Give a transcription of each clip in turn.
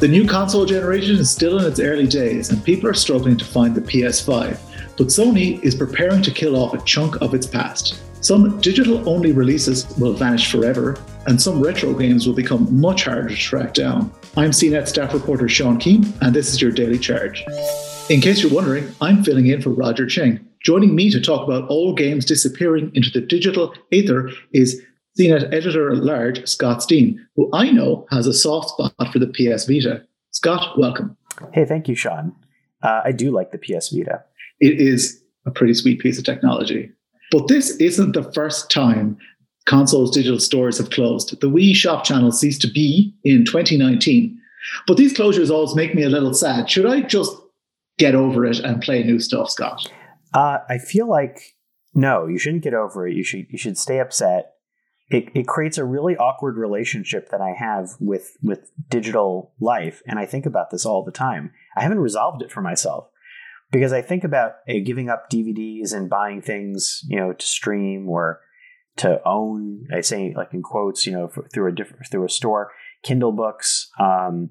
The new console generation is still in its early days, and people are struggling to find the PS5. But Sony is preparing to kill off a chunk of its past. Some digital only releases will vanish forever, and some retro games will become much harder to track down. I'm CNET staff reporter Sean Keane, and this is your Daily Charge. In case you're wondering, I'm filling in for Roger Cheng. Joining me to talk about old games disappearing into the digital ether is CNET editor at large, Scott Stein, who I know has a soft spot for the PS Vita. Scott, welcome. Hey, thank you, Sean. Uh, I do like the PS Vita. It is a pretty sweet piece of technology. But this isn't the first time consoles digital stores have closed. The Wii shop channel ceased to be in 2019. But these closures always make me a little sad. Should I just get over it and play new stuff, Scott? Uh, I feel like no, you shouldn't get over it. You should you should stay upset it, it creates a really awkward relationship that I have with with digital life, and I think about this all the time. I haven't resolved it for myself because I think about uh, giving up DVDs and buying things, you know, to stream or to own. I say like in quotes, you know, for, through a different through a store, Kindle books, um,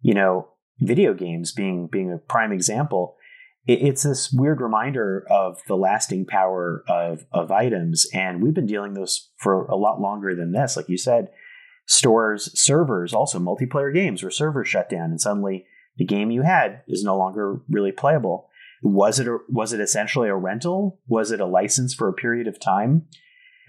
you know, video games being being a prime example it's this weird reminder of the lasting power of, of items. And we've been dealing those for a lot longer than this. Like you said, stores, servers, also multiplayer games where servers shut down and suddenly the game you had is no longer really playable. Was it a, was it essentially a rental? Was it a license for a period of time?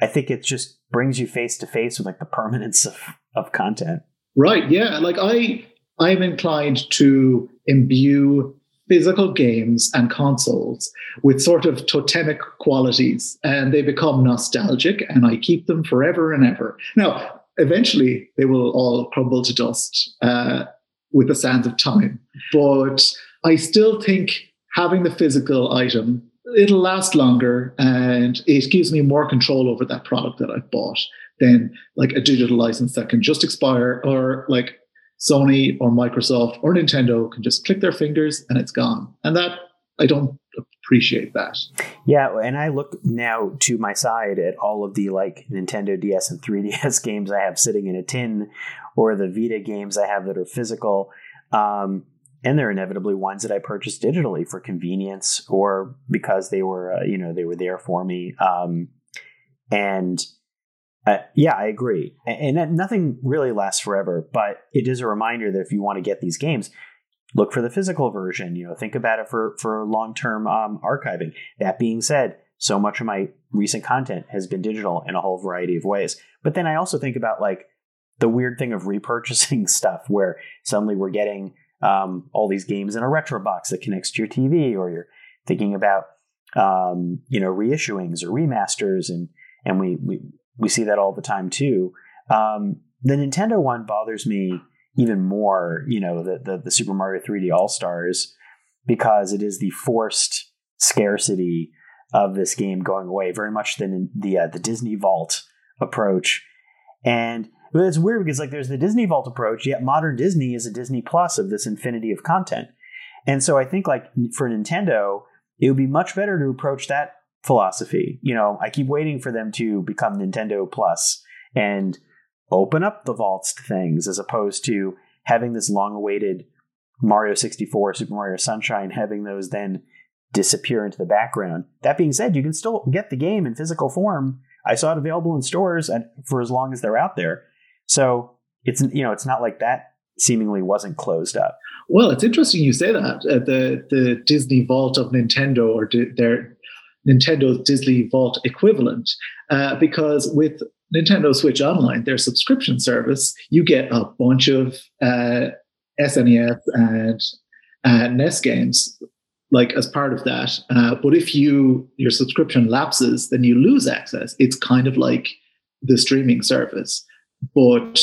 I think it just brings you face to face with like the permanence of, of content. Right. Yeah. Like I I'm inclined to imbue physical games and consoles with sort of totemic qualities and they become nostalgic and I keep them forever and ever. Now, eventually they will all crumble to dust uh, with the sands of time, but I still think having the physical item it'll last longer and it gives me more control over that product that I've bought than like a digital license that can just expire or like Sony or Microsoft or Nintendo can just click their fingers and it's gone. And that I don't appreciate that. Yeah, and I look now to my side at all of the like Nintendo DS and 3DS games I have sitting in a tin, or the Vita games I have that are physical. Um, and they're inevitably ones that I purchased digitally for convenience or because they were, uh, you know, they were there for me. Um, and uh, yeah, I agree. And, and, nothing really lasts forever, but it is a reminder that if you want to get these games, look for the physical version. You know, think about it for for long term um, archiving. That being said, so much of my recent content has been digital in a whole variety of ways. But then I also think about like the weird thing of repurchasing stuff, where suddenly we're getting um, all these games in a retro box that connects to your TV, or you're thinking about um, you know reissuings or remasters, and and we we we see that all the time too. Um, the Nintendo one bothers me even more, you know, the, the, the Super Mario 3D All Stars, because it is the forced scarcity of this game going away, very much the the uh, the Disney Vault approach, and it's weird because like there's the Disney Vault approach, yet modern Disney is a Disney Plus of this infinity of content, and so I think like for Nintendo, it would be much better to approach that philosophy. You know, I keep waiting for them to become Nintendo Plus and open up the vaults to things as opposed to having this long awaited Mario 64, Super Mario Sunshine, having those then disappear into the background. That being said, you can still get the game in physical form. I saw it available in stores and for as long as they're out there. So it's you know it's not like that seemingly wasn't closed up. Well, it's interesting you say that uh, the the Disney Vault of Nintendo or their Nintendo's Disney Vault equivalent, uh, because with Nintendo Switch Online, their subscription service, you get a bunch of uh, SNES and uh, NES games like as part of that. Uh, but if you your subscription lapses, then you lose access. It's kind of like the streaming service, but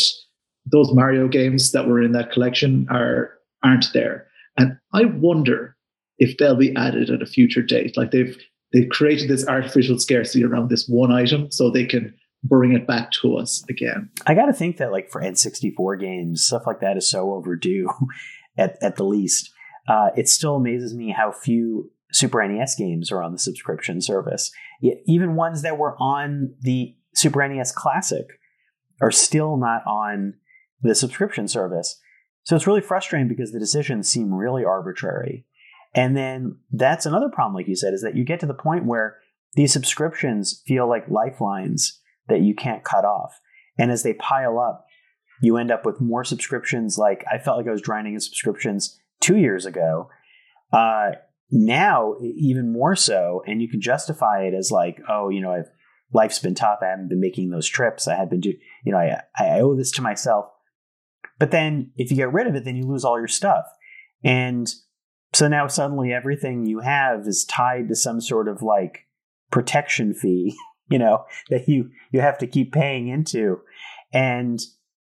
those Mario games that were in that collection are aren't there. And I wonder if they'll be added at a future date. Like they've they've created this artificial scarcity around this one item so they can bring it back to us again. I got to think that like for N64 games, stuff like that is so overdue at, at the least. Uh, it still amazes me how few Super NES games are on the subscription service. Even ones that were on the Super NES Classic are still not on the subscription service. So it's really frustrating because the decisions seem really arbitrary. And then that's another problem, like you said, is that you get to the point where these subscriptions feel like lifelines that you can't cut off. And as they pile up, you end up with more subscriptions. Like I felt like I was drowning in subscriptions two years ago. Uh, now, even more so, and you can justify it as like, oh, you know, I've, life's been tough. I haven't been making those trips. I had been do, you know, I, I owe this to myself. But then if you get rid of it, then you lose all your stuff. And so now suddenly everything you have is tied to some sort of like protection fee, you know, that you you have to keep paying into. And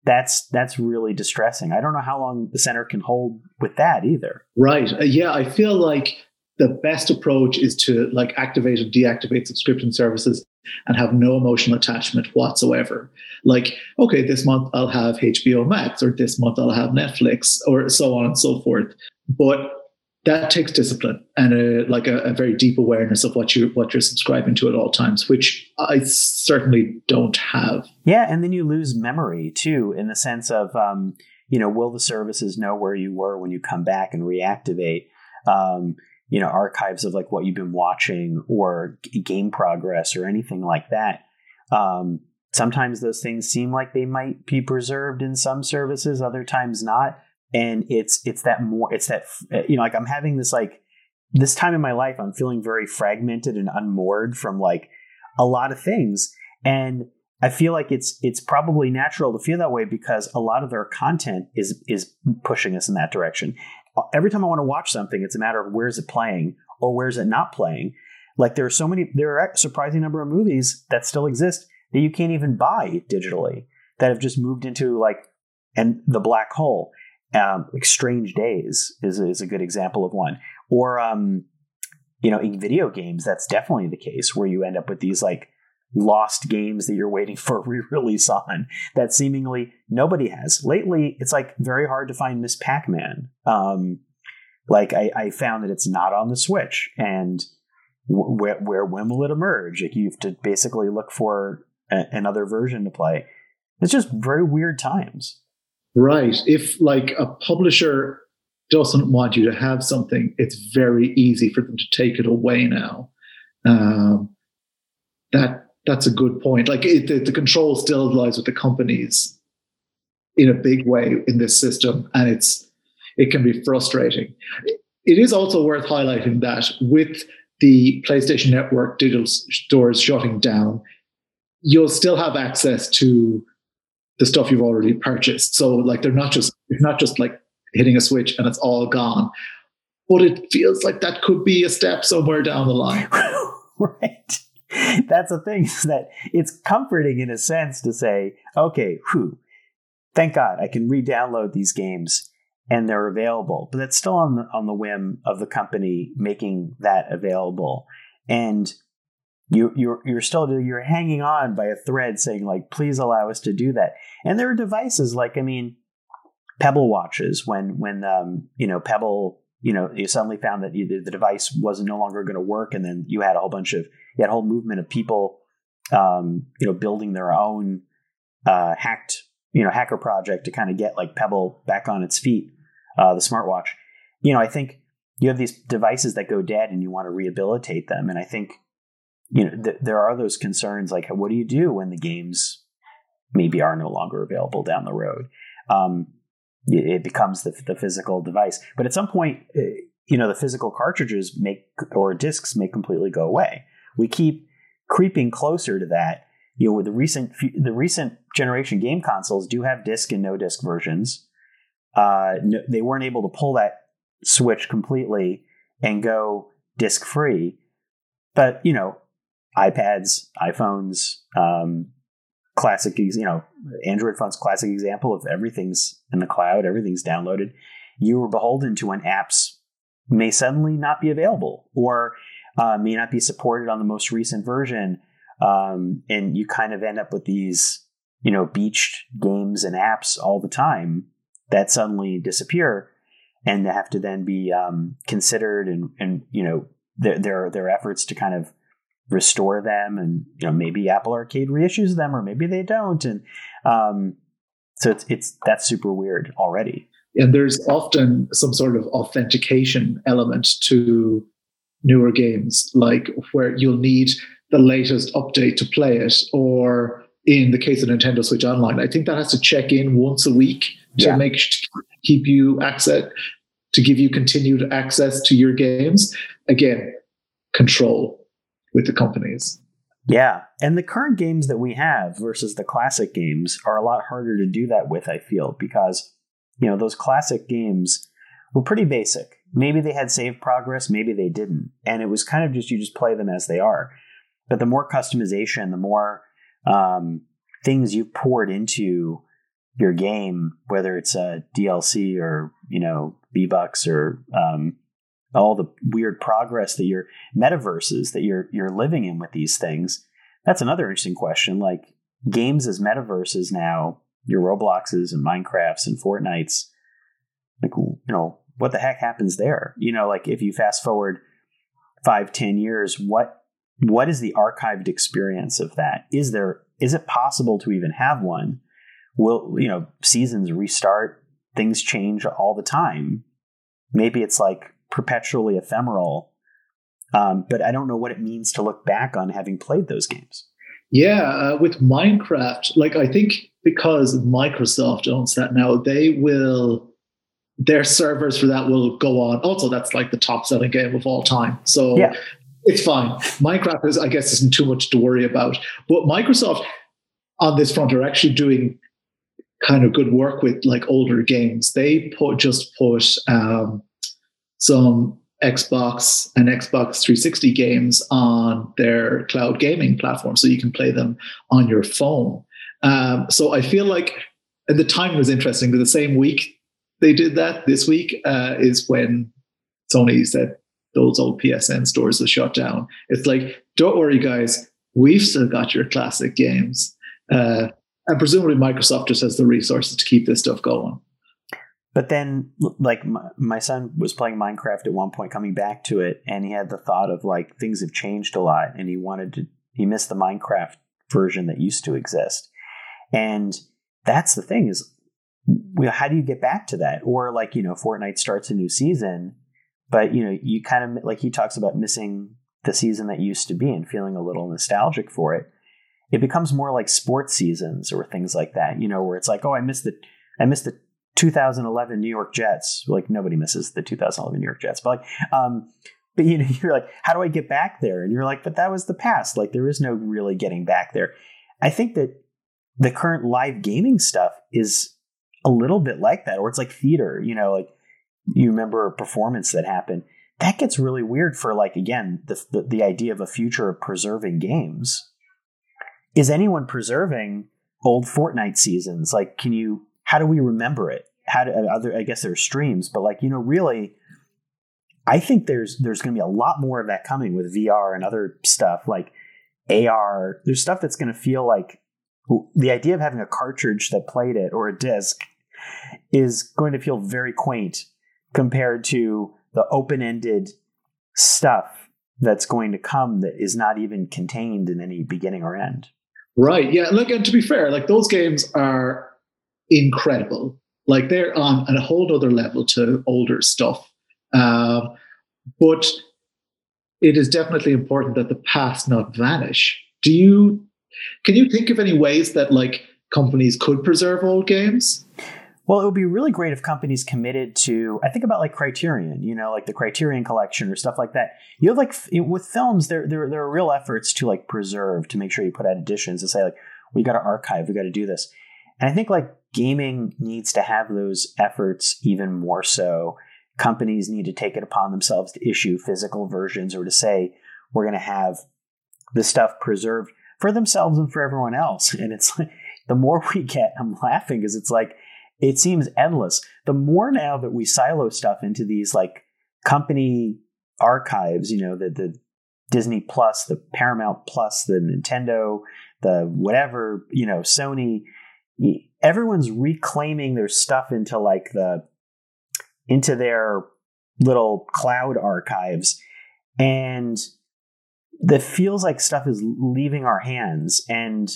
that's that's really distressing. I don't know how long the center can hold with that either. Right. Uh, yeah, I feel like the best approach is to like activate and deactivate subscription services and have no emotional attachment whatsoever. Like, okay, this month I'll have HBO Max, or this month I'll have Netflix, or so on and so forth. But that takes discipline and a, like a, a, very deep awareness of what you what you're subscribing to at all times, which I certainly don't have. Yeah, and then you lose memory too, in the sense of um, you know, will the services know where you were when you come back and reactivate? Um, you know, archives of like what you've been watching or game progress or anything like that. Um, sometimes those things seem like they might be preserved in some services, other times not and it's it's that more it's that you know like i'm having this like this time in my life i'm feeling very fragmented and unmoored from like a lot of things. And i feel like it's it's probably natural to feel that way because a lot of their content is is pushing us in that direction. Every time i want to watch something it's a matter of where's it playing or where's it not playing. Like there are so many there are a surprising number of movies that still exist that you can't even buy digitally that have just moved into like and the black hole um, like Strange Days is is a good example of one. Or um, you know, in video games, that's definitely the case where you end up with these like lost games that you're waiting for a re-release on that seemingly nobody has. Lately, it's like very hard to find Miss Pac-Man. Um, like I, I found that it's not on the Switch, and where, where when will it emerge? Like you have to basically look for a, another version to play. It's just very weird times. Right. If like a publisher doesn't want you to have something, it's very easy for them to take it away now. Um, that that's a good point. Like it, the, the control still lies with the companies in a big way in this system, and it's it can be frustrating. It is also worth highlighting that with the PlayStation Network digital stores shutting down, you'll still have access to the stuff you've already purchased. So like they're not just it's not just like hitting a switch and it's all gone. But it feels like that could be a step somewhere down the line. right. That's the thing is that it's comforting in a sense to say, okay, whew, thank God I can re-download these games and they're available. But that's still on the, on the whim of the company making that available. And you you're you're still you're hanging on by a thread saying like please allow us to do that. And there are devices like i mean pebble watches when when um, you know pebble you know you suddenly found that the device was no longer going to work and then you had a whole bunch of you had a whole movement of people um, you know building their own uh, hacked you know hacker project to kind of get like pebble back on its feet uh, the smartwatch. You know i think you have these devices that go dead and you want to rehabilitate them and i think you know, th- there are those concerns like, what do you do when the games maybe are no longer available down the road? Um, it, becomes the, the physical device. But at some point, eh, you know, the physical cartridges make or discs may completely go away. We keep creeping closer to that. You know, with the recent the recent generation game consoles do have disc and no disc versions. Uh, no, they weren't able to pull that switch completely and go disc free. But you know, iPads, iPhones, um, classic, you know, Android phones, classic example of everything's in the cloud, everything's downloaded. You were beholden to when apps may suddenly not be available or uh, may not be supported on the most recent version. Um, and you kind of end up with these, you know, beached games and apps all the time that suddenly disappear and have to then be um, considered and, and, you know, their, their, their efforts to kind of restore them and you know maybe apple arcade reissues them or maybe they don't and um, so it's it's that's super weird already and there's often some sort of authentication element to newer games, like where you'll need the latest update to play it, or in the case of Nintendo Switch Online, I think that has to check in once a week to yeah. make to keep you access to give you continued access to your games. Again, control with the companies. Yeah, and the current games that we have versus the classic games are a lot harder to do that with. I feel because you know those classic games were pretty basic. Maybe they had save progress, maybe they didn't, and it was kind of just you just play them as they are. But the more customization, the more um, things you've poured into your game, whether it's a DLC or you know V Bucks or um, all the weird progress that your metaverses that you're you're living in with these things. That's another interesting question. Like games as metaverses now, your Robloxes and Minecrafts and Fortnites. Like you know what the heck happens there? You know, like if you fast forward five, ten years, what what is the archived experience of that? Is there is it possible to even have one? Will you know seasons restart? Things change all the time. Maybe it's like perpetually ephemeral. Um, but I don't know what it means to look back on having played those games. Yeah, uh, with Minecraft, like I think because Microsoft owns that now, they will their servers for that will go on. Also, that's like the top selling game of all time. So yeah. it's fine. Minecraft is, I guess, isn't too much to worry about. But Microsoft on this front are actually doing kind of good work with like older games. They put just put um, some Xbox and Xbox 360 games on their cloud gaming platform, so you can play them on your phone. Um, so I feel like, and the timing was interesting. The same week they did that, this week uh, is when Sony said those old PSN stores will shut down. It's like, don't worry, guys, we've still got your classic games. Uh, and presumably Microsoft just has the resources to keep this stuff going. But then, like, my, my, son was playing Minecraft at one point, coming back to it, and he had the thought of, like, things have changed a lot, and he wanted to, he missed the Minecraft version that used to exist. And that's the thing is, how do you get back to that? Or, like, you know, Fortnite starts a new season, but, you know, you kind of, like, he talks about missing the season that used to be and feeling a little nostalgic for it. It becomes more like sports seasons or things like that, you know, where it's like, oh, I missed the, I missed the 2011 New York Jets. Like nobody misses the 2011 New York Jets, but like, um, but you know, you're like, how do I get back there? And you're like, but that was the past. Like there is no really getting back there. I think that the current live gaming stuff is a little bit like that, or it's like theater. You know, like you remember a performance that happened. That gets really weird for like again the, the, the idea of a future of preserving games. Is anyone preserving old Fortnite seasons? Like, can you how do we remember it? How do other? I guess there's streams, but like you know, really, I think there's there's going to be a lot more of that coming with VR and other stuff like AR. There's stuff that's going to feel like the idea of having a cartridge that played it or a disc is going to feel very quaint compared to the open-ended stuff that's going to come that is not even contained in any beginning or end. Right. Yeah. Look, and to be fair, like those games are incredible. Like they're on at a whole other level to older stuff. Um, but it is definitely important that the past not vanish. Do you can you think of any ways that like companies could preserve old games? Well, it would be really great if companies committed to. I think about like Criterion, you know, like the Criterion Collection or stuff like that. You have like with films, there there there are real efforts to like preserve to make sure you put out editions and say like we got to archive, we got to do this. And I think like gaming needs to have those efforts even more so. Companies need to take it upon themselves to issue physical versions or to say, we're going to have the stuff preserved for themselves and for everyone else. And it's like, the more we get, I'm laughing because it's like, it seems endless. The more now that we silo stuff into these like company archives, you know, the, the Disney Plus, the Paramount Plus, the Nintendo, the whatever, you know, Sony, everyone's reclaiming their stuff into like the into their little cloud archives. And that feels like stuff is leaving our hands and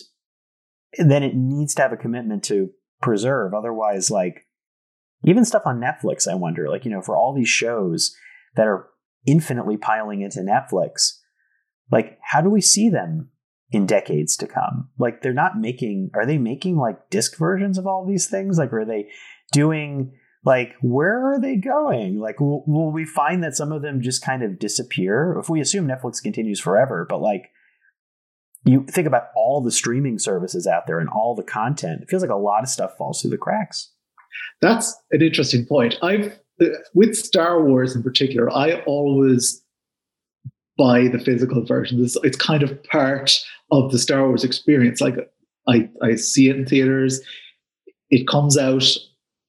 then it needs to have a commitment to preserve. Otherwise like even stuff on Netflix, I wonder, like, you know, for all these shows that are infinitely piling into Netflix, like, how do we see them in decades to come? Like, they're not making, are they making like disc versions of all these things? Like, are they doing, like, where are they going? Like, will, will we find that some of them just kind of disappear? If we assume Netflix continues forever, but like, you think about all the streaming services out there and all the content, it feels like a lot of stuff falls through the cracks. That's an interesting point. I've with Star Wars in particular, I always buy the physical version. It's, it's kind of part of the Star Wars experience. Like I, I see it in theaters. It comes out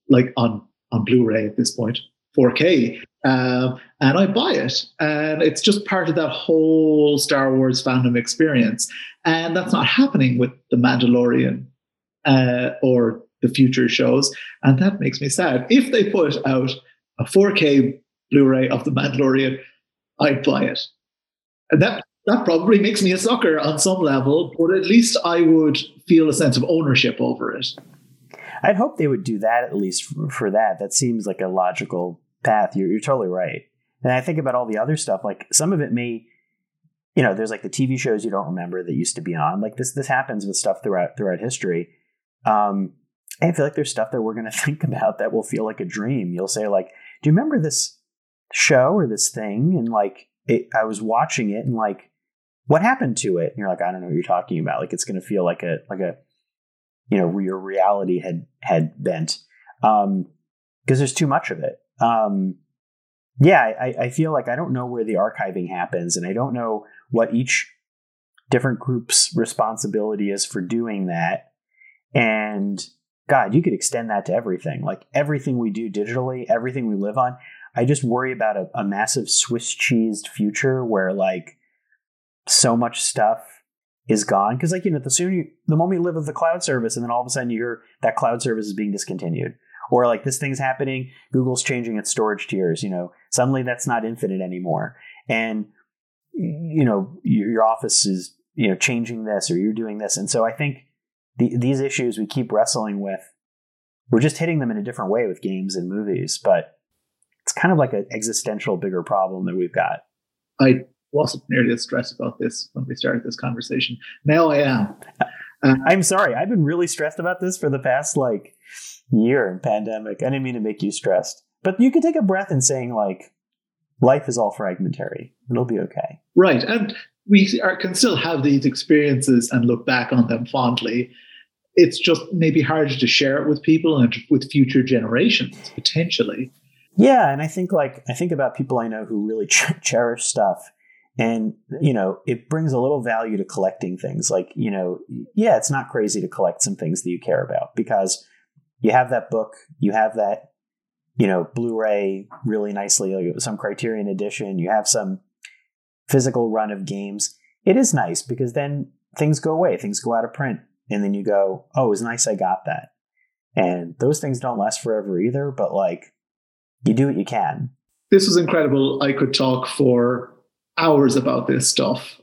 like on on Blu-ray at this point, 4K, um, and I buy it, and it's just part of that whole Star Wars fandom experience. And that's not happening with the Mandalorian uh, or the future shows, and that makes me sad. If they put out a 4K Blu-ray of The Mandalorian, I'd buy it. That that probably makes me a sucker on some level, but at least I would feel a sense of ownership over it. I'd hope they would do that at least for, for that. That seems like a logical path. You're, you're totally right. And I think about all the other stuff. Like some of it may, you know, there's like the TV shows you don't remember that used to be on. Like this, this happens with stuff throughout throughout history. Um, I feel like there's stuff that we're going to think about that will feel like a dream. You'll say like, "Do you remember this show or this thing?" And like, it, I was watching it and like, what happened to it? And you're like, I don't know what you're talking about. Like, it's going to feel like a like a, you know, your reality had had bent Um, because um, there's too much of it. Um, yeah, I, I feel like I don't know where the archiving happens, and I don't know what each different group's responsibility is for doing that. And God, you could extend that to everything. Like everything we do digitally, everything we live on. I just worry about a, a massive Swiss cheesed future where like so much stuff is gone. Cause like, you know, the sooner you, the moment you live with the cloud service and then all of a sudden you hear that cloud service is being discontinued. Or like this thing's happening, Google's changing its storage tiers, you know, suddenly that's not infinite anymore. And you know, your, your office is, you know, changing this or you're doing this. And so I think the, these issues we keep wrestling with, we're just hitting them in a different way with games and movies, but it's kind of like an existential bigger problem that we've got. I wasn't nearly as stressed about this when we started this conversation. Now I am. Uh, I'm sorry. I've been really stressed about this for the past like year in pandemic. I didn't mean to make you stressed, but you can take a breath in saying like, life is all fragmentary. It'll be okay. Right, and we are, can still have these experiences and look back on them fondly it's just maybe harder to share it with people and with future generations potentially. Yeah, and I think like I think about people I know who really ch- cherish stuff, and you know it brings a little value to collecting things. Like you know, yeah, it's not crazy to collect some things that you care about because you have that book, you have that you know Blu-ray really nicely, some Criterion edition, you have some physical run of games. It is nice because then things go away, things go out of print and then you go, oh, it was nice I got that. And those things don't last forever either, but like you do what you can. This was incredible. I could talk for hours about this stuff.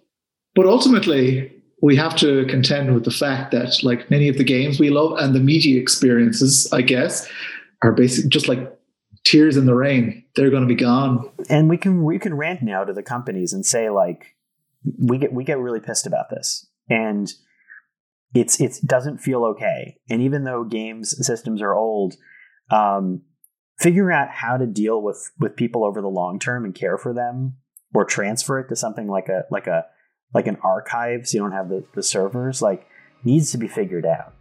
But ultimately, we have to contend with the fact that, like many of the games we love and the media experiences, I guess, are basically just like tears in the rain. They're going to be gone. And we can we can rant now to the companies and say like, we get we get really pissed about this, and it's it doesn't feel okay. And even though games systems are old, um, figuring out how to deal with with people over the long term and care for them, or transfer it to something like a like a like an archive, so you don't have the, the servers, like needs to be figured out.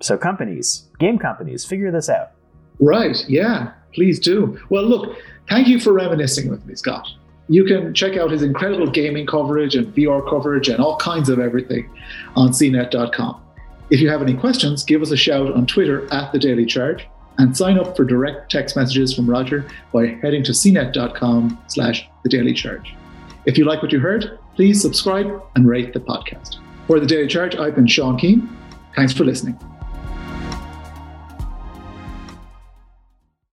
So companies, game companies, figure this out. Right. Yeah. Please do. Well, look. Thank you for reminiscing with me, Scott you can check out his incredible gaming coverage and VR coverage and all kinds of everything on cnet.com. If you have any questions, give us a shout on Twitter at The Daily Charge and sign up for direct text messages from Roger by heading to cnet.com slash The Daily Charge. If you like what you heard, please subscribe and rate the podcast. For The Daily Charge, I've been Sean Keane. Thanks for listening.